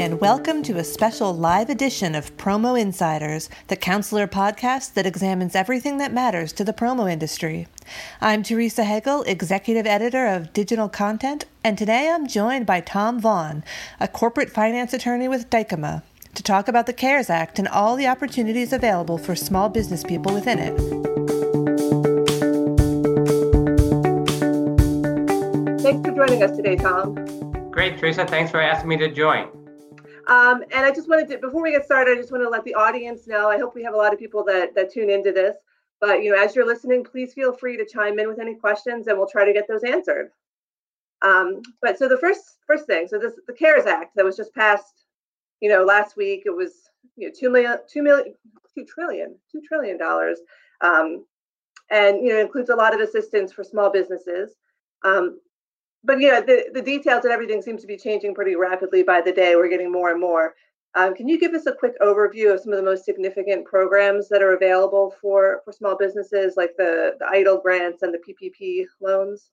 and welcome to a special live edition of Promo Insiders, the counselor podcast that examines everything that matters to the promo industry. I'm Teresa Hegel, executive editor of digital content, and today I'm joined by Tom Vaughn, a corporate finance attorney with Dykema, to talk about the CARES Act and all the opportunities available for small business people within it. Thanks for joining us today, Tom. Great, Teresa. Thanks for asking me to join. Um, and I just wanted to, before we get started, I just want to let the audience know. I hope we have a lot of people that that tune into this. But you know, as you're listening, please feel free to chime in with any questions, and we'll try to get those answered. Um, but so the first first thing, so this the CARES Act that was just passed, you know, last week. It was you know two million, two million, two trillion, two trillion dollars, um, and you know includes a lot of assistance for small businesses. Um, but yeah, the, the details and everything seems to be changing pretty rapidly by the day. We're getting more and more. Um, can you give us a quick overview of some of the most significant programs that are available for, for small businesses, like the, the EIDL grants and the PPP loans?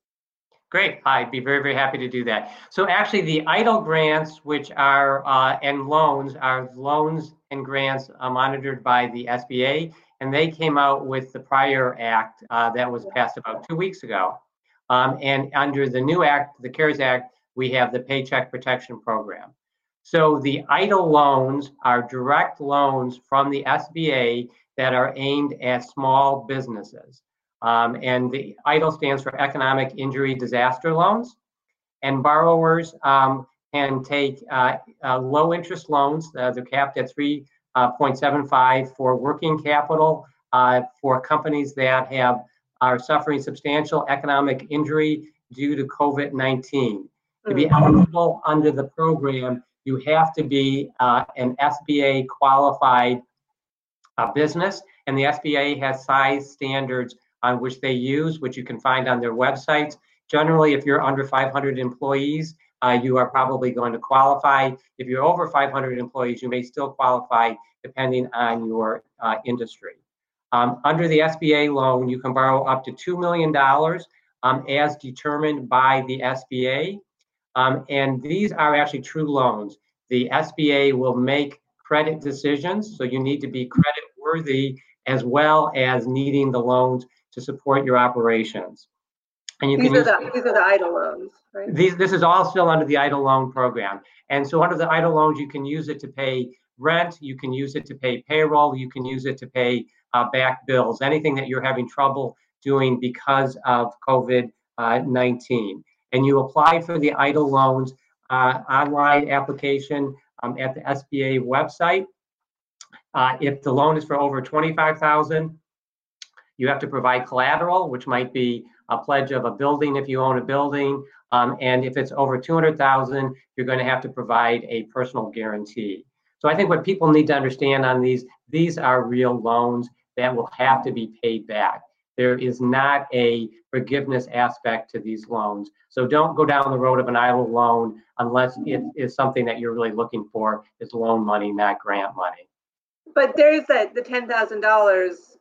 Great, I'd be very, very happy to do that. So actually the EIDL grants, which are, uh, and loans, are loans and grants uh, monitored by the SBA, and they came out with the prior act uh, that was passed about two weeks ago. Um, and under the new act, the CARES Act, we have the Paycheck Protection Program. So the EIDL loans are direct loans from the SBA that are aimed at small businesses. Um, and the EIDL stands for Economic Injury Disaster Loans. And borrowers um, can take uh, uh, low interest loans. Uh, they're capped at 3.75 uh, for working capital uh, for companies that have are suffering substantial economic injury due to COVID 19. To be mm. eligible under the program, you have to be uh, an SBA qualified uh, business, and the SBA has size standards on which they use, which you can find on their websites. Generally, if you're under 500 employees, uh, you are probably going to qualify. If you're over 500 employees, you may still qualify depending on your uh, industry. Um, under the SBA loan, you can borrow up to $2 million um, as determined by the SBA. Um, and these are actually true loans. The SBA will make credit decisions, so you need to be credit worthy as well as needing the loans to support your operations. And you these, can are the, these are the EIDL loans, right? These, this is all still under the EIDL loan program. And so under the EIDL loans, you can use it to pay rent, you can use it to pay payroll, you can use it to pay uh, back bills, anything that you're having trouble doing because of COVID uh, 19. And you apply for the EIDL loans uh, online application um, at the SBA website. Uh, if the loan is for over 25,000, you have to provide collateral, which might be a pledge of a building if you own a building. Um, and if it's over 200,000, you're going to have to provide a personal guarantee. So I think what people need to understand on these, these are real loans that will have to be paid back. There is not a forgiveness aspect to these loans. So don't go down the road of an EIDL loan unless it is something that you're really looking for is loan money, not grant money. But there's that the ten thousand dollars,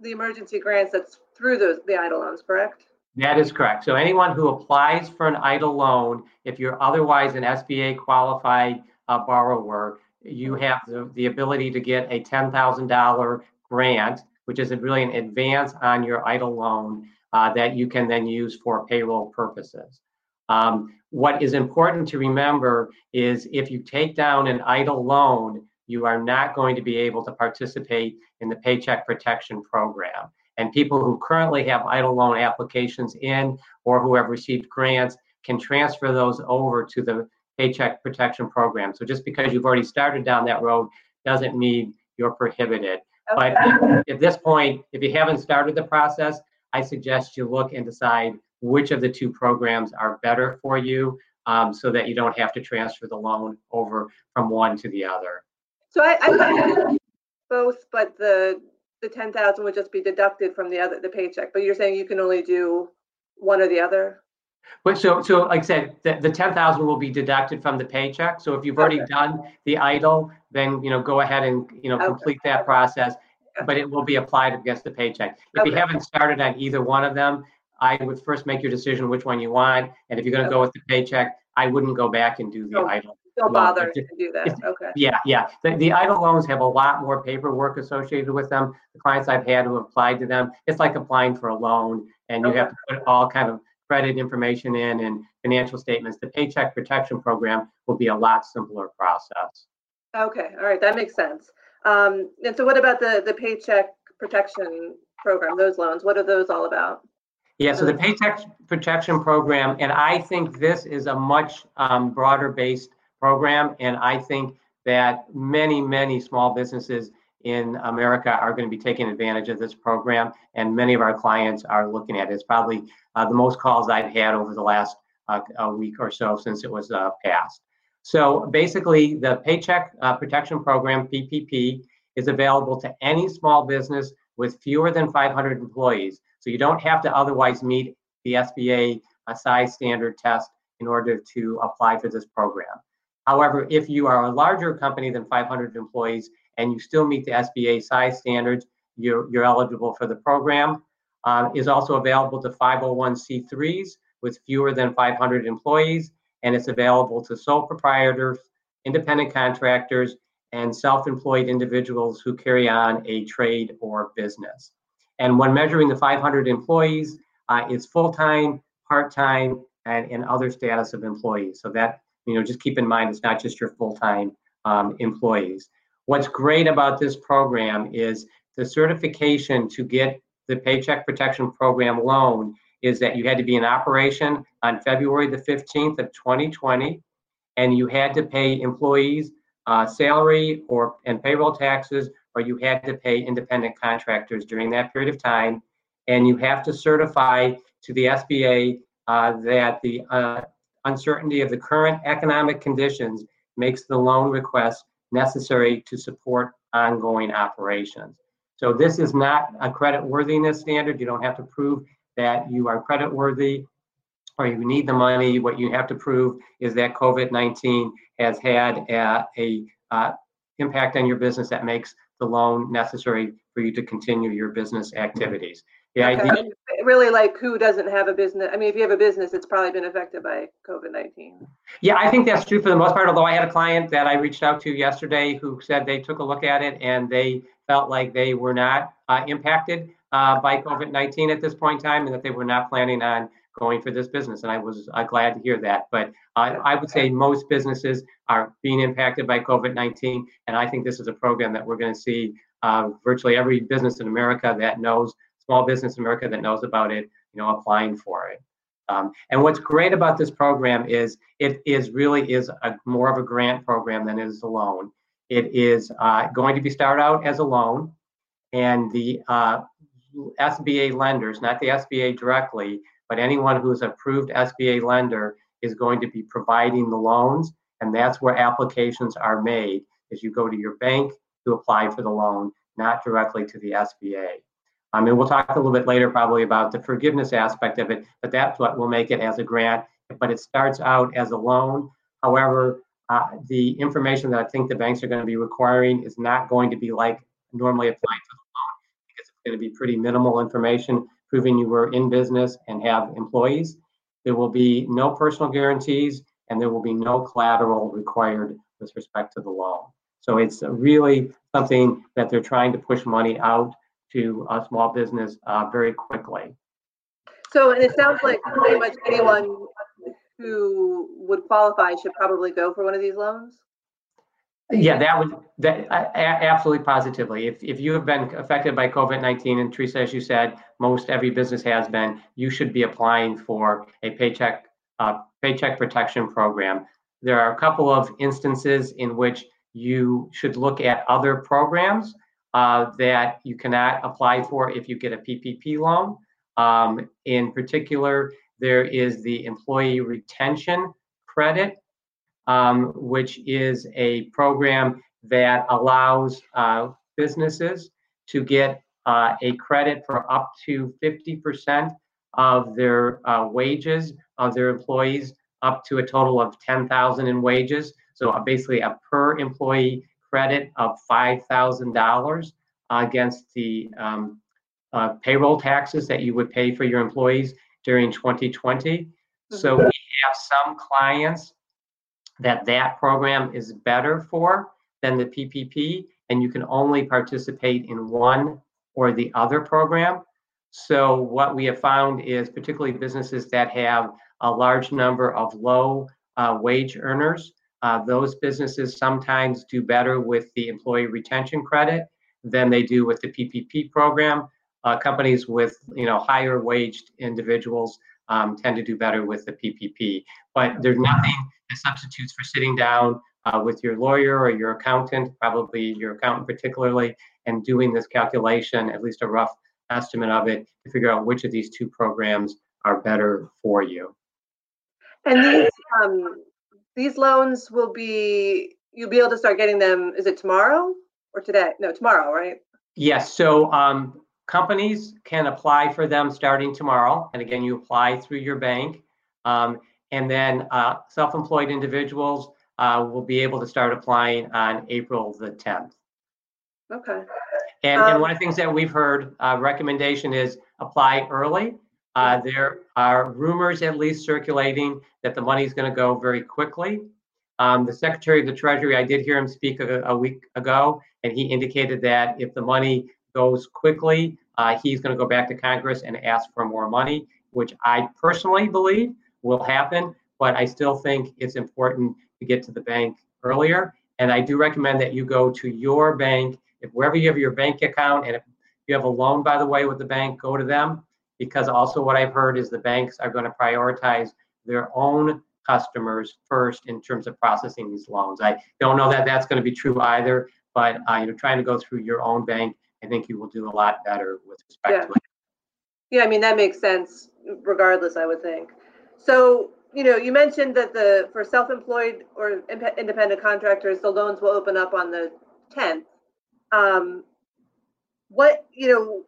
the emergency grants that's through those the EIDL loans, correct? That is correct. So anyone who applies for an EIDL loan, if you're otherwise an SBA qualified uh, borrower, you have the, the ability to get a $10,000 grant, which is really an advance on your EIDL loan uh, that you can then use for payroll purposes. Um, what is important to remember is if you take down an EIDL loan, you are not going to be able to participate in the Paycheck Protection Program. And people who currently have EIDL loan applications in or who have received grants can transfer those over to the Paycheck Protection Program. So just because you've already started down that road doesn't mean you're prohibited. Okay. But at this point, if you haven't started the process, I suggest you look and decide which of the two programs are better for you um, so that you don't have to transfer the loan over from one to the other. So I, I both, but the the ten thousand would just be deducted from the other the paycheck. But you're saying you can only do one or the other. But so, so like I said, the, the ten thousand will be deducted from the paycheck. So if you've already okay. done the EIDL, then you know go ahead and you know okay. complete that process. But it will be applied against the paycheck. If okay. you haven't started on either one of them, I would first make your decision which one you want. And if you're going to go with the paycheck, I wouldn't go back and do the EIDL. Don't bother to do that. Okay. Yeah, yeah. The, the EIDL loans have a lot more paperwork associated with them. The clients I've had who applied to them, it's like applying for a loan, and you okay. have to put all kind of credit information in and financial statements. The Paycheck Protection Program will be a lot simpler process. Okay, all right, that makes sense. Um, and so, what about the the Paycheck Protection Program? Those loans, what are those all about? Yeah, so the Paycheck Protection Program, and I think this is a much um, broader based program, and I think that many, many small businesses in America are going to be taking advantage of this program, and many of our clients are looking at it. It's probably uh, the most calls I've had over the last uh, week or so since it was uh, passed. So basically, the Paycheck uh, Protection Program, PPP, is available to any small business with fewer than 500 employees. So you don't have to otherwise meet the SBA uh, size standard test in order to apply for this program. However, if you are a larger company than 500 employees and you still meet the SBA size standards, you're, you're eligible for the program. Uh, is also available to 501c3s with fewer than 500 employees, and it's available to sole proprietors, independent contractors, and self-employed individuals who carry on a trade or business. And when measuring the 500 employees, uh, it's full-time, part-time, and, and other status of employees. So that, you know, just keep in mind, it's not just your full-time um, employees. What's great about this program is the certification to get the Paycheck Protection Program loan is that you had to be in operation on February the 15th of 2020, and you had to pay employees uh, salary or and payroll taxes, or you had to pay independent contractors during that period of time, and you have to certify to the SBA uh, that the uh, uncertainty of the current economic conditions makes the loan request necessary to support ongoing operations. So this is not a credit worthiness standard. You don't have to prove that you are credit worthy or you need the money. What you have to prove is that COVID-19 has had a, a uh, impact on your business that makes the loan necessary for you to continue your business activities. The okay. idea really like who doesn't have a business. I mean, if you have a business, it's probably been affected by COVID 19. Yeah, I think that's true for the most part. Although I had a client that I reached out to yesterday who said they took a look at it and they felt like they were not uh, impacted uh, by COVID 19 at this point in time and that they were not planning on going for this business. And I was uh, glad to hear that. But uh, I would say most businesses are being impacted by COVID 19. And I think this is a program that we're going to see uh, virtually every business in America that knows small business in America that knows about it, you know, applying for it. Um, and what's great about this program is it is really is a more of a grant program than it is a loan. It is uh, going to be started out as a loan, and the uh, SBA lenders, not the SBA directly, but anyone who is approved SBA lender is going to be providing the loans, and that's where applications are made. Is you go to your bank to apply for the loan, not directly to the SBA. Um, and we'll talk a little bit later probably about the forgiveness aspect of it, but that's what will make it as a grant. But it starts out as a loan. However, uh, the information that I think the banks are going to be requiring is not going to be like normally applied for the loan because it's going to be pretty minimal information proving you were in business and have employees. There will be no personal guarantees and there will be no collateral required with respect to the loan. So it's really something that they're trying to push money out to a small business uh, very quickly. So, and it sounds like pretty much anyone who would qualify should probably go for one of these loans. Yeah, that would that absolutely positively. If if you have been affected by COVID nineteen, and Teresa, as you said, most every business has been, you should be applying for a paycheck uh, paycheck protection program. There are a couple of instances in which you should look at other programs uh, that you cannot apply for if you get a PPP loan. Um, in particular, there is the employee retention credit, um, which is a program that allows uh, businesses to get uh, a credit for up to 50% of their uh, wages of their employees, up to a total of 10,000 in wages. So uh, basically, a per employee credit of $5,000 against the um, uh, payroll taxes that you would pay for your employees during 2020. Mm-hmm. So we have some clients that that program is better for than the PPP, and you can only participate in one or the other program. So what we have found is particularly businesses that have a large number of low uh, wage earners, uh, those businesses sometimes do better with the employee retention credit than they do with the PPP program. Uh, companies with you know higher waged individuals um, tend to do better with the PPP. But there's nothing that substitutes for sitting down uh, with your lawyer or your accountant, probably your accountant particularly, and doing this calculation, at least a rough estimate of it, to figure out which of these two programs are better for you. And these um, these loans will be you'll be able to start getting them. Is it tomorrow or today? No, tomorrow, right? Yes. So um, companies can apply for them starting tomorrow, and again, you apply through your bank, um, and then uh, self-employed individuals uh, will be able to start applying on April the 10th. Okay. And, um, and one of the things that we've heard uh, recommendation is apply early. Uh, there are rumors, at least circulating, that the money is going to go very quickly. Um, the Secretary of the Treasury, I did hear him speak a, a, week ago, and he indicated that if the money goes quickly, uh, he's going to go back to Congress and ask for more money, which I personally believe will happen. But I still think it's important to get to the bank earlier. And I do recommend that you go to your bank, if wherever you have your bank account, and if you have a loan, by the way, with the bank, go to them. Because also, what I've heard is the banks are going to prioritize their own customers first in terms of processing these loans. I don't know that that's going to be true either, but uh, you know, trying to go through your own bank, I think you will do a lot better with respect yeah. to it. Yeah, I mean that makes sense regardless, I would think. So you know, you mentioned that the for self-employed or independent contractors, the loans will open up on the 10th. Um, what you know,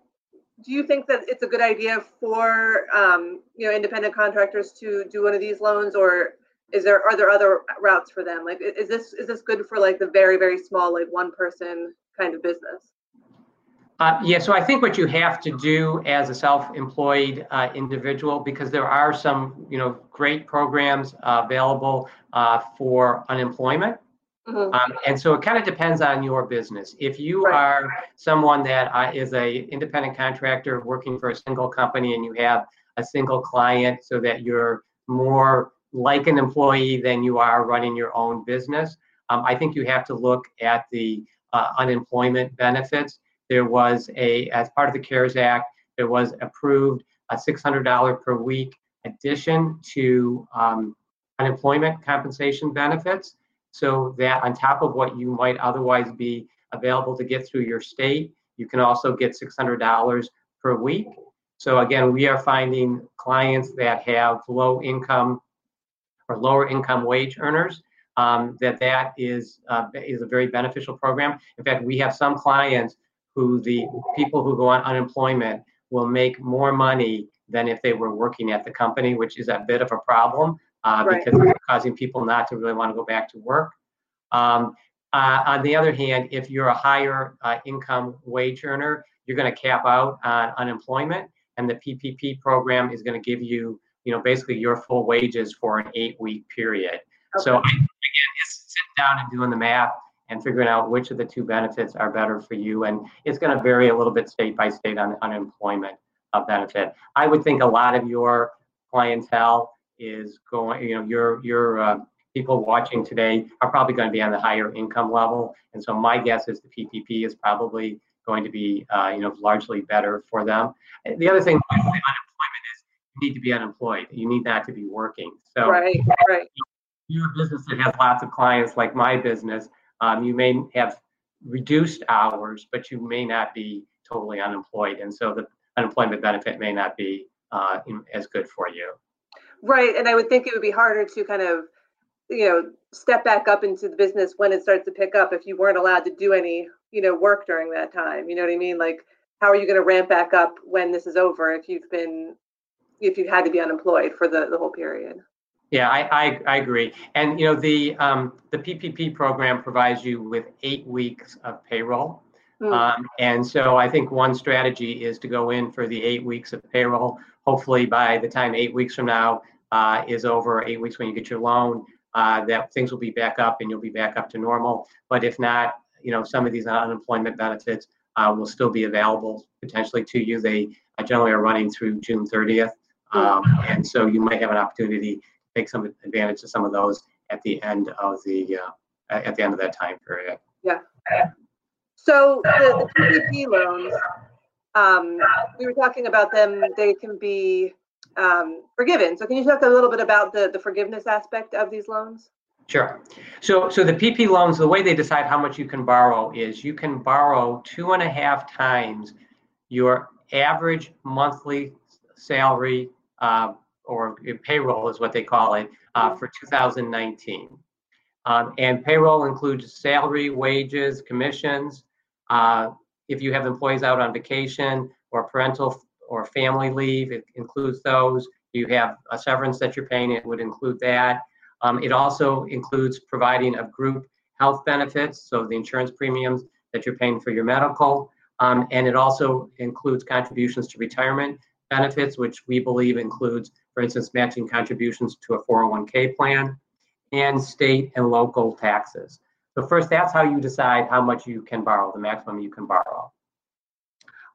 do you think that it's a good idea for um, you know independent contractors to do one of these loans, or is there are there other routes for them? Like, is this is this good for like the very very small like one person kind of business? Uh, yeah, so I think what you have to do as a self-employed uh, individual, because there are some, you know, great programs uh, available for unemployment. Mm-hmm. Um, and so it kind of depends on your business. If you right. are someone that uh, is a independent contractor working for a single company and you have a single client, so that you're more like an employee than you are running your own business, um, I think you have to look at the uh, unemployment benefits there was a, as part of the CARES Act, there was approved a $600 per week addition to um, unemployment compensation benefits. So that on top of what you might otherwise be available to get through your state, you can also get $600 per week. So again, we are finding clients that have low income or lower income wage earners um, that that is uh, is a very beneficial program. In fact, we have some clients who the people who go on unemployment will make more money than if they were working at the company, which is a bit of a problem uh, right. because it's causing people not to really want to go back to work. Um, uh, on the other hand, if you're a higher uh, income wage earner, you're going to cap out on unemployment, and the PPP program is going to give you, you know, basically your full wages for an eight-week period. Okay. So again, it's sitting down and doing the math and figuring out which of the two benefits are better for you. And it's going to vary a little bit state by state on unemployment uh, benefit. I would think a lot of your clientele is going, you know, your your uh, people watching today are probably going to be on the higher income level. And so my guess is the PPP is probably going to be, uh, you know, largely better for them. The other thing with unemployment is you need to be unemployed. You need not to be working. So right, right. You're a business that has lots of clients like my business um, you may have reduced hours, but you may not be totally unemployed. And so the unemployment benefit may not be uh, as good for you. Right. And I would think it would be harder to kind of, you know, step back up into the business when it starts to pick up if you weren't allowed to do any, you know, work during that time. You know what I mean? Like, how are you going to ramp back up when this is over if you've been, if you had to be unemployed for the, the whole period? Yeah, I, I, I, agree. And you know the um, the PPP program provides you with eight weeks of payroll, mm. um, and so I think one strategy is to go in for the eight weeks of payroll. Hopefully, by the time eight weeks from now uh, is over, eight weeks when you get your loan, uh, that things will be back up and you'll be back up to normal. But if not, you know, some of these unemployment benefits uh, will still be available potentially to you. They uh, generally are running through June 30th. Um, and so you might have an opportunity to take some advantage of some of those at the end of the uh, at the end of that time period. Yeah. So the, the PPP loans, um, we were talking about them. They can be um, forgiven. So can you talk a little bit about the the forgiveness aspect of these loans? Sure. So, so the PP loans, the way they decide how much you can borrow is you can borrow two and a half times your average monthly salary uh, or payroll is what they call it uh, for 2019. Um, and payroll includes salary, wages, commissions. Uh, if you have employees out on vacation or parental or family leave, it includes those. You have a severance that you're paying, it would include that. Um, it also includes providing of group health benefits, so the insurance premiums that you're paying for your medical. Um, and it also includes contributions to retirement benefits, which we believe includes, for instance, matching contributions to a 401k plan and state and local taxes. So first, that's how you decide how much you can borrow, the maximum you can borrow.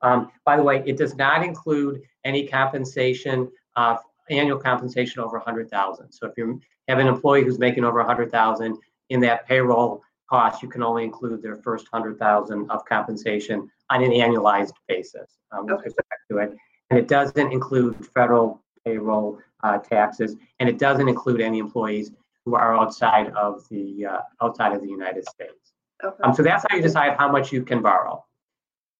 Um, by the way, it does not include any compensation, uh, annual compensation over 100,000. So if you have an employee who's making over 100,000 in that payroll cost, you can only include their first 100,000 of compensation on an annualized basis um, with okay. respect to it. And it doesn't include federal payroll uh, taxes, and it doesn't include any employees who are outside of the uh, outside of the United States. Okay. Um, so that's how you decide how much you can borrow.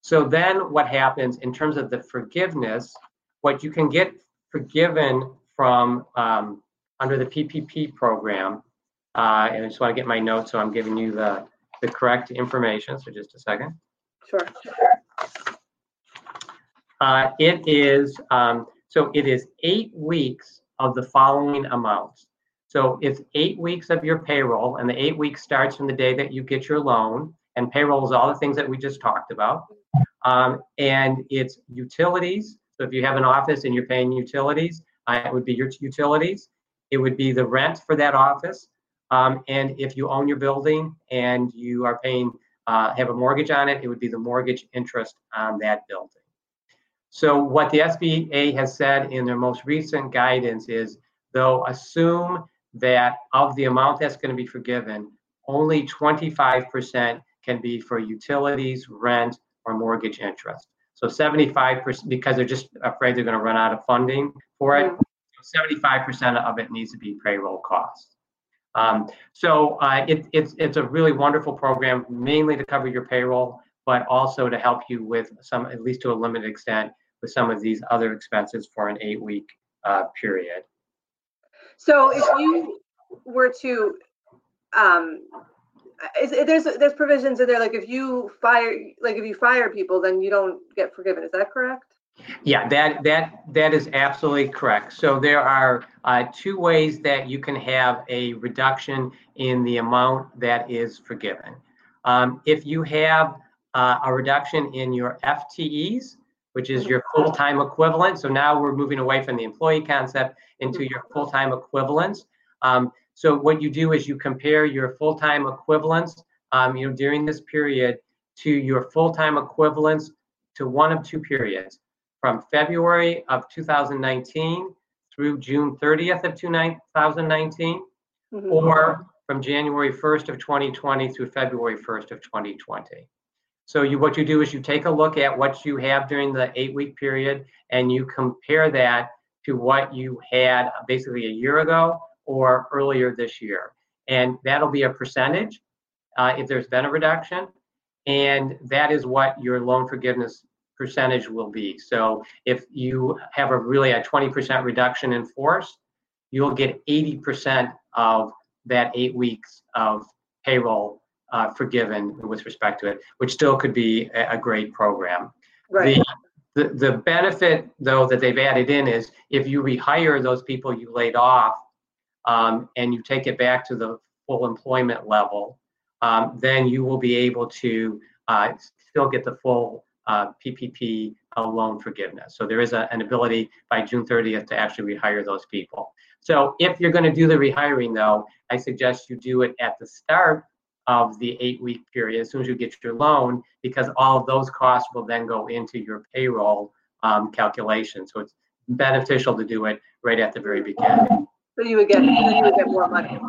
So then what happens in terms of the forgiveness, what you can get forgiven from um, under the PPP program, uh, and I just want to get my notes so I'm giving you the, the correct information. So just a second. Sure. Uh, it is, um, so it is eight weeks of the following amounts. So it's eight weeks of your payroll, and the eight weeks starts from the day that you get your loan. And payroll is all the things that we just talked about. Um, and it's utilities. So if you have an office and you're paying utilities, uh, it would be your utilities. It would be the rent for that office. Um, and if you own your building and you are paying, uh, have a mortgage on it, it would be the mortgage interest on that building. So what the SBA has said in their most recent guidance is they'll assume that of the amount that's going to be forgiven, only 25% can be for utilities, rent, or mortgage interest. So 75%, because they're just afraid they're going to run out of funding for it, 75% of it needs to be payroll costs. Um, so uh, it, it's, it's a really wonderful program, mainly to cover your payroll, but also to help you with some, at least to a limited extent, with some of these other expenses for an eight week uh, period. So if you were to, um, is, there's there's provisions in there like if you fire like if you fire people then you don't get forgiven. Is that correct? Yeah, that that that is absolutely correct. So there are uh, two ways that you can have a reduction in the amount that is forgiven. Um, if you have uh, a reduction in your FTEs, which is your full-time equivalent. So now we're moving away from the employee concept into your full-time equivalents. Um, so what you do is you compare your full-time equivalents, um, you know, during this period to your full-time equivalents to one of two periods, from February of 2019 through June 30th of 2019, mm-hmm. or from January 1st of 2020 through February 1st of 2020. So you, what you do is you take a look at what you have during the eight week period and you compare that to what you had basically a year ago or earlier this year. And that'll be a percentage uh, if there's been a reduction. And that is what your loan forgiveness percentage will be. So if you have a really a 20% reduction in force, you'll get 80% of that eight weeks of payroll uh, forgiven with respect to it, which still could be a, a great program. Right. The, the, the benefit, though, that they've added in is if you rehire those people you laid off um, and you take it back to the full employment level, um, then you will be able to uh, still get the full uh, PPP loan forgiveness. So there is a, an ability by June 30th to actually rehire those people. So if you're going to do the rehiring, though, I suggest you do it at the start of the eight week period as soon as you get your loan, because all of those costs will then go into your payroll um, calculation. So it's beneficial to do it right at the very beginning. So you would get, you would get more money.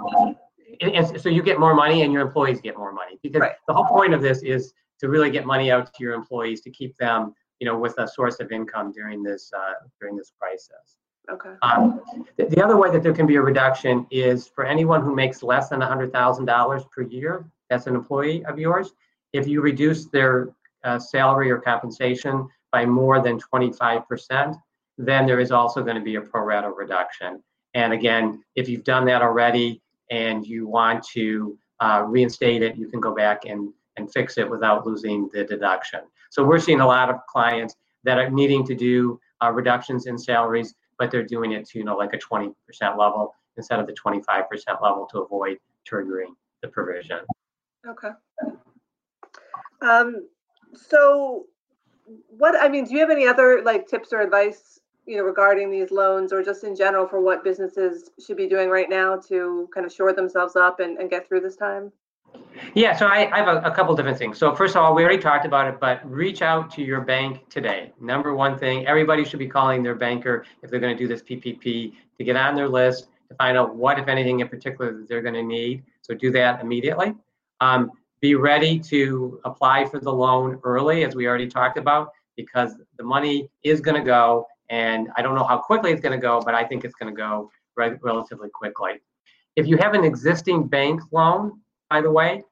And so you get more money and your employees get more money because Right. the whole point of this is to really get money out to your employees to keep them, you know, with a source of income during this uh, during this crisis. Okay. Um, the, the other way that there can be a reduction is for anyone who makes less than $100,000 per year, that's an employee of yours. If you reduce their uh, salary or compensation by more than 25%, then there is also going to be a pro rata reduction. And again, if you've done that already and you want to uh, reinstate it, you can go back and, and fix it without losing the deduction. So we're seeing a lot of clients that are needing to do uh, reductions in salaries but they're doing it to you know like a 20% level instead of the 25% level to avoid triggering the provision. Okay. Um, so what, I mean, do you have any other like tips or advice, you know, regarding these loans or just in general for what businesses should be doing right now to kind of shore themselves up and, and get through this time? Yeah, so I, I have a, a couple different things. So first of all, we already talked about it, but reach out to your bank today. Number one thing, everybody should be calling their banker if they're going to do this PPP to get on their list to find out what, if anything, in particular that they're going to need. So do that immediately. Um, be ready to apply for the loan early, as we already talked about, because the money is going to go, and I don't know how quickly it's going to go, but I think it's going to go re- relatively quickly. If you have an existing bank loan, by the way,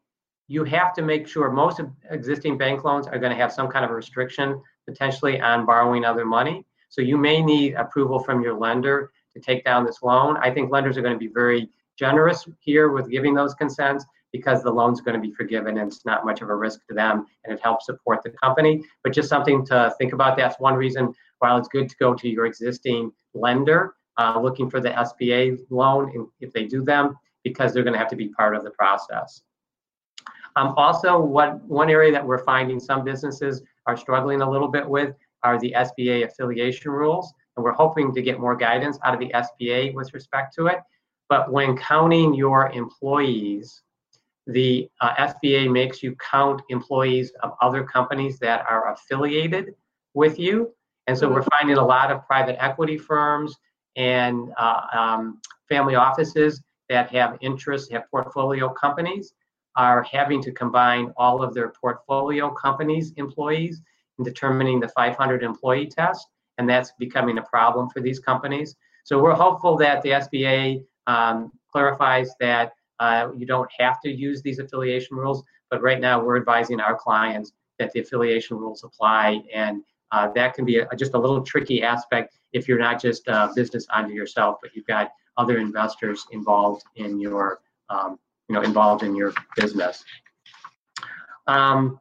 you have to make sure most existing bank loans are going to have some kind of restriction potentially on borrowing other money. So you may need approval from your lender to take down this loan. I think lenders are going to be very generous here with giving those consents because the loan's going to be forgiven and it's not much of a risk to them and it helps support the company. But just something to think about. That's one reason while it's good to go to your existing lender uh, looking for the SBA loan if they do them because they're going to have to be part of the process. Um, also, what one area that we're finding some businesses are struggling a little bit with are the SBA affiliation rules, and we're hoping to get more guidance out of the SBA with respect to it. But when counting your employees, the uh, SBA makes you count employees of other companies that are affiliated with you. And so we're finding a lot of private equity firms and uh, um, family offices that have interests, have portfolio companies, are having to combine all of their portfolio companies' employees in determining the 500 employee test, and that's becoming a problem for these companies. So we're hopeful that the SBA um, clarifies that uh, you don't have to use these affiliation rules, but right now we're advising our clients that the affiliation rules apply, and uh, that can be a, just a little tricky aspect if you're not just a business unto yourself, but you've got other investors involved in your um, you know involved in your business. Um,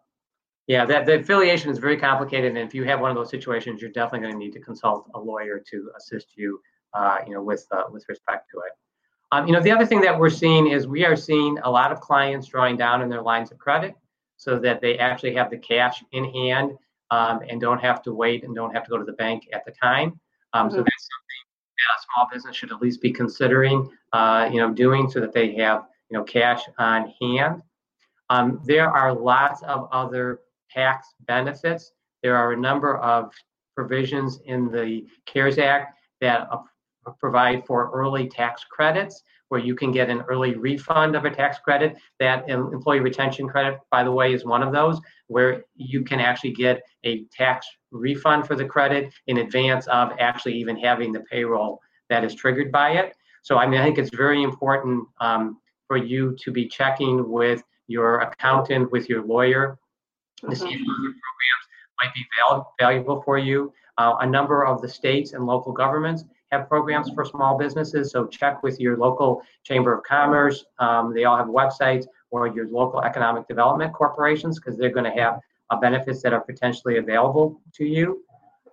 yeah, that the affiliation is very complicated, and if you have one of those situations, you're definitely going to need to consult a lawyer to assist you, uh, you know, with uh, with respect to it. Um, you know, the other thing that we're seeing is we are seeing a lot of clients drawing down in their lines of credit so that they actually have the cash in hand um, and don't have to wait and don't have to go to the bank at the time. Um, mm-hmm. So that's a small business should at least be considering, uh, you know, doing so that they have you know cash on hand. Um, there are lots of other tax benefits. There are a number of provisions in the CARES Act that uh, provide for early tax credits where you can get an early refund of a tax credit. That employee retention credit, by the way, is one of those where you can actually get a tax refund for the credit in advance of actually even having the payroll that is triggered by it. So, I mean, I think it's very important um, for you to be checking with your accountant, with your lawyer, to see if other programs might be val- valuable for you. Uh, a number of the states and local governments have programs for small businesses, so check with your local chamber of commerce. Um, they all have websites or your local economic development corporations because they're going to have uh, benefits that are potentially available to you.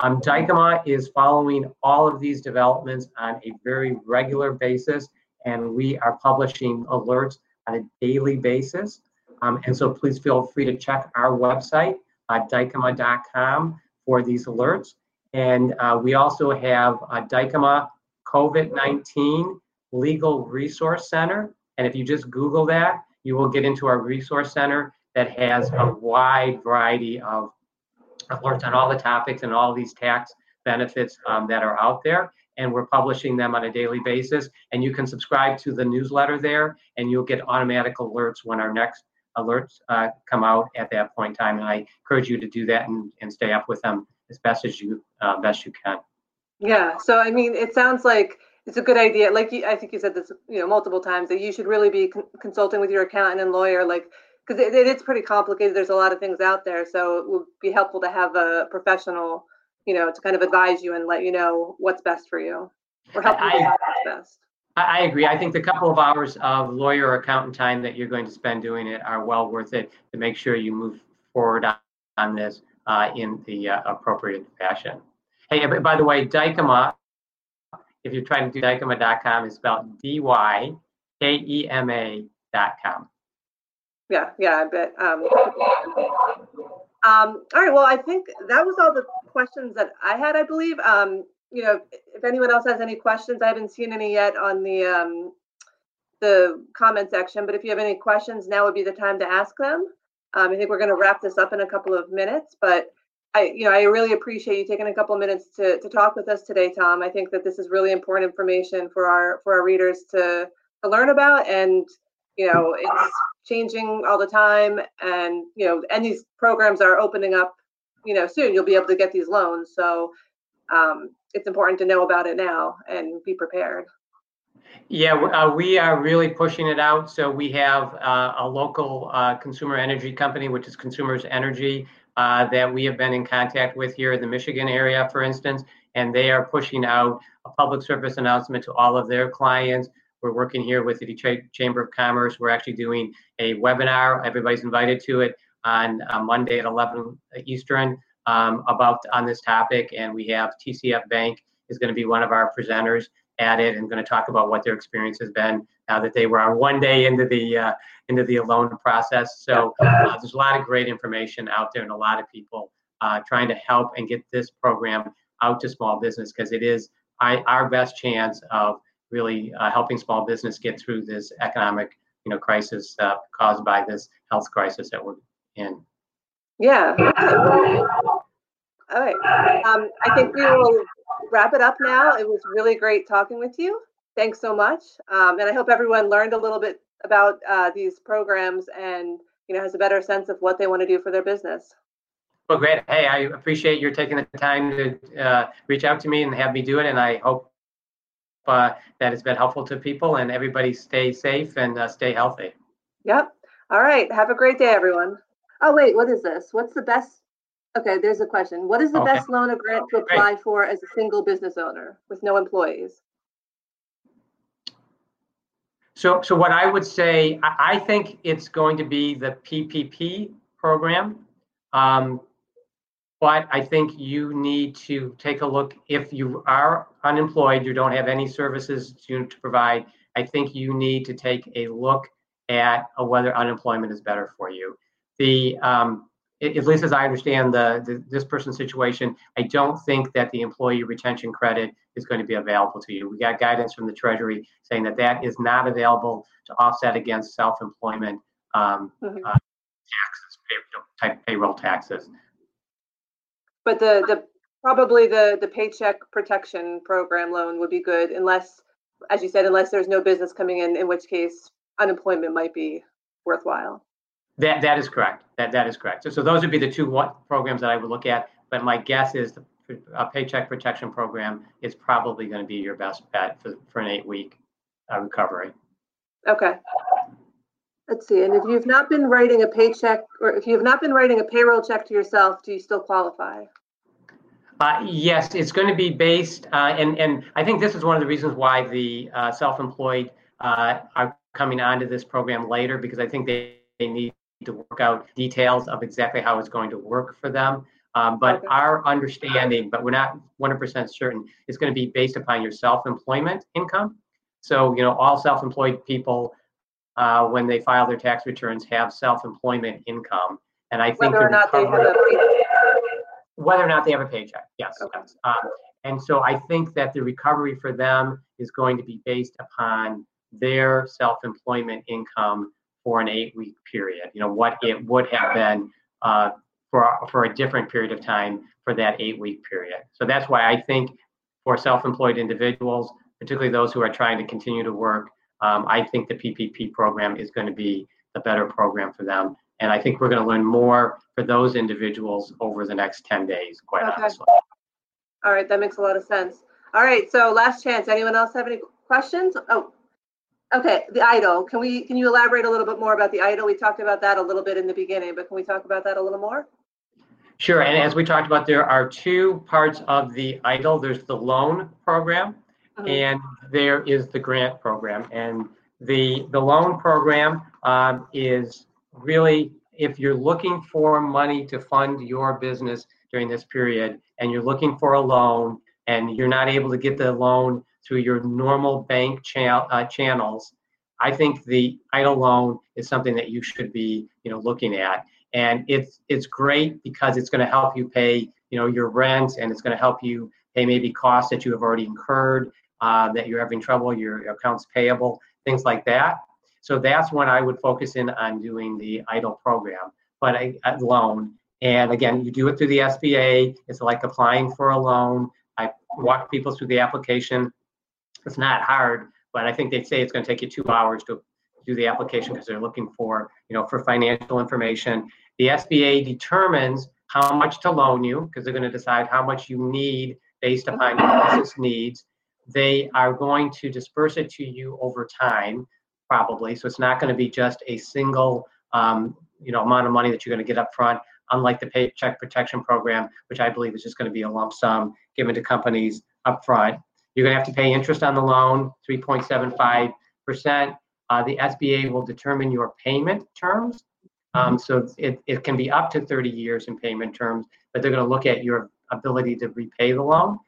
Um, Dykema is following all of these developments on a very regular basis, and we are publishing alerts on a daily basis. Um, and so please feel free to check our website, uh, dykema.com, for these alerts. And uh, we also have a Dykema COVID 19 Legal Resource Center. And if you just Google that, you will get into our resource center that has a wide variety of alerts on all the topics and all these tax benefits um, that are out there. And we're publishing them on a daily basis. And you can subscribe to the newsletter there, and you'll get automatic alerts when our next alerts uh, come out at that point in time. And I encourage you to do that and, and stay up with them as best as you uh, best you can. Yeah. So I mean, it sounds like it's a good idea. Like you, I think you said this, you know, multiple times that you should really be con- consulting with your accountant and lawyer, like because it, it's pretty complicated. There's a lot of things out there, so it would be helpful to have a professional, you know, to kind of advise you and let you know what's best for you or help you I, what's best. I agree. I think the couple of hours of lawyer or accountant time that you're going to spend doing it are well worth it to make sure you move forward on, on this uh, in the uh, appropriate fashion. Hey, by the way, Dykema, if you're trying to do dykema.com, is spelled D Y K E M A.com. Yeah, yeah, I bet. Um, um, all right, well, I think that was all the questions that I had, I believe. Um, you know, if anyone else has any questions, I haven't seen any yet on the um, the comment section. But if you have any questions, now would be the time to ask them. Um, I think we're going to wrap this up in a couple of minutes, but I, you know, I really appreciate you taking a couple of minutes to to talk with us today, Tom. I think that this is really important information for our for our readers to to learn about, and you know, it's changing all the time, and you know, and these programs are opening up. You know, soon you'll be able to get these loans, so um, it's important to know about it now and be prepared. Yeah, uh, we are really pushing it out. So we have uh, a local uh, consumer energy company, which is Consumers Energy, uh, that we have been in contact with here in the Michigan area, for instance, and they are pushing out a public service announcement to all of their clients. We're working here with the Detroit Chamber of Commerce. We're actually doing a webinar. Everybody's invited to it on uh, Monday at 11 Eastern um, about on this topic, and we have TCF Bank is going to be one of our presenters at it and going to talk about what their experience has been now that they were one day into the uh, into the loan process. So uh, there's a lot of great information out there and a lot of people uh, trying to help and get this program out to small business because it is our best chance of really uh, helping small business get through this economic you know crisis uh, caused by this health crisis that we're in. Yeah. All right. Um, I think we will wrap it up now. It was really great talking with you. Thanks so much. Um, and I hope everyone learned a little bit about uh, these programs and you know has a better sense of what they want to do for their business. Well, great. Hey, I appreciate your taking the time to uh, reach out to me and have me do it. And I hope uh, that has been helpful to people and everybody stay safe and uh, stay healthy. Yep. All right. Have a great day, everyone. Oh, wait, what is this? What's the best? Okay, there's a question. What is the okay. best loan or grant to apply Great. for as a single business owner with no employees? So, so what I would say, I think it's going to be the PPP program. Um, but I think you need to take a look if you are unemployed, you don't have any services to, to provide. I think you need to take a look at whether unemployment is better for you the um, at least as I understand the, the, this person's situation, I don't think that the employee retention credit is going to be available to you. We got guidance from the Treasury saying that that is not available to offset against self-employment um, mm-hmm. uh, taxes, pay, type payroll taxes. But the the probably the the paycheck protection program loan would be good unless, as you said, unless there's no business coming in, in which case unemployment might be worthwhile. That that is correct. That that is correct. So, so those would be the two what programs that I would look at. But my guess is the a paycheck protection program is probably going to be your best bet for, for an eight week uh, recovery. Okay. Let's see. And if you've not been writing a paycheck or if you've not been writing a payroll check to yourself, do you still qualify? Uh, yes, it's going to be based, uh, and and I think this is one of the reasons why the uh, self-employed uh, are coming onto this program later because I think they, they need to work out details of exactly how it's going to work for them. Um, but okay. our understanding, but we're not 100% certain, is going to be based upon your self-employment income. So, you know, all self-employed people, uh, when they file their tax returns, have self-employment income. And I think whether or not they have a whether or not they have a paycheck, yes. Okay. Um, And so I think that the recovery for them is going to be based upon their self-employment income for an eight-week period. You know what it would have been uh, for for a different period of time for that eight-week period. So that's why I think for self-employed individuals, particularly those who are trying to continue to work, um, I think the PPP program is going to be the better program for them. And I think we're going to learn more for those individuals over the next 10 days, quite Okay. honestly. All right, that makes a lot of sense. All right, so last chance. Anyone else have any questions? Oh, okay, the EIDL. Can we, can you elaborate a little bit more about the EIDL? We talked about that a little bit in the beginning, but can we talk about that a little more? Sure, and as we talked about, there are two parts of the EIDL. There's the loan program, Mhm. and there is the grant program. And the the loan program um, is really if you're looking for money to fund your business during this period, and you're looking for a loan, and you're not able to get the loan through your normal bank cha- uh, channels, I think the EIDL loan is something that you should be, you know, looking at. And it's it's great because it's going to help you pay you know your rent and it's going to help you pay maybe costs that you have already incurred uh, that you're having trouble your accounts payable things like that. So that's when i would focus in on doing the EIDL program but a, a loan. And again you do it through the sba it's like applying for a loan. I walk people through the application it's not hard but i think they say it's going to take you two hours to do the application because they're looking for, you know, for financial information. The SBA determines how much to loan you because they're going to decide how much you need based upon your business needs. They are going to disperse it to you over time, probably. So it's not going to be just a single, um, you know, amount of money that you're going to get up front. Unlike the Paycheck Protection Program, which I believe is just going to be a lump sum given to companies up front. You're going to have to pay interest on the loan, 3.75 percent uh, the SBA will determine your payment terms. Um, so it, it can be up to 30 years in payment terms, but they're going to look at your ability to repay the loan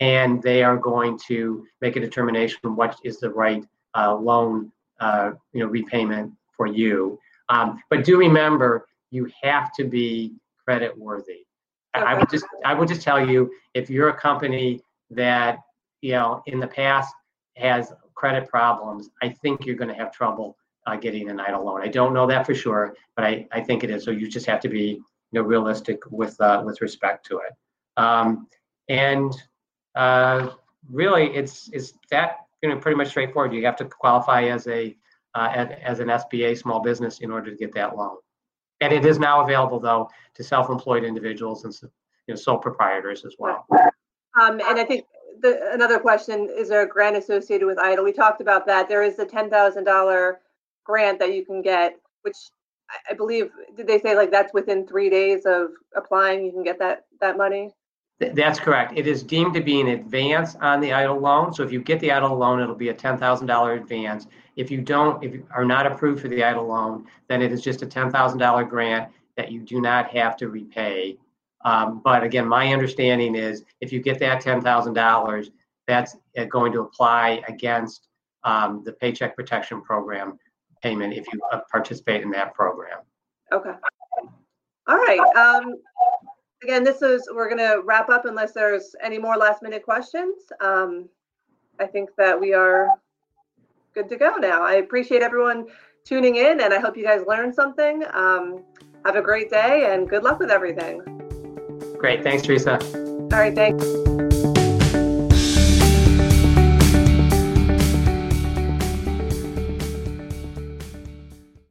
and they are going to make a determination of what is the right uh, loan uh, you know, repayment for you. Um, but do remember, you have to be credit worthy. I, I would just I would just tell you if you're a company that you know in the past has credit problems, I think you're going to have trouble uh, getting an EIDL loan. I don't know that for sure, but I, I think it is. So you just have to be you know realistic with uh, with respect to it. Um, and uh, really, it's it's that you know pretty much straightforward. You have to qualify as a uh, as an SBA small business in order to get that loan. And it is now available though to self-employed individuals and you know sole proprietors as well. Um, and I think the, another question, is there a grant associated with EIDL? We talked about that. There is a $10,000 grant that you can get, which I, believe, did they say like that's within three days of applying, you can get that, that money? Th- That's correct. It is deemed to be an advance on the EIDL loan. So if you get the EIDL loan, it'll be a $10,000 advance. If you don't, if you are not approved for the EIDL loan, then it is just a $10,000 grant that you do not have to repay. Um, but again, my understanding is if you get that $10,000, that's uh, going to apply against um, the Paycheck Protection Program payment if you uh, participate in that program. Okay. All right. Um, again, this is, we're gonna wrap up unless there's any more last minute questions. Um, I think that we are good to go now. I appreciate everyone tuning in and I hope you guys learned something. Um, have a great day and good luck with everything. Great. Thanks, Teresa. All right, thanks.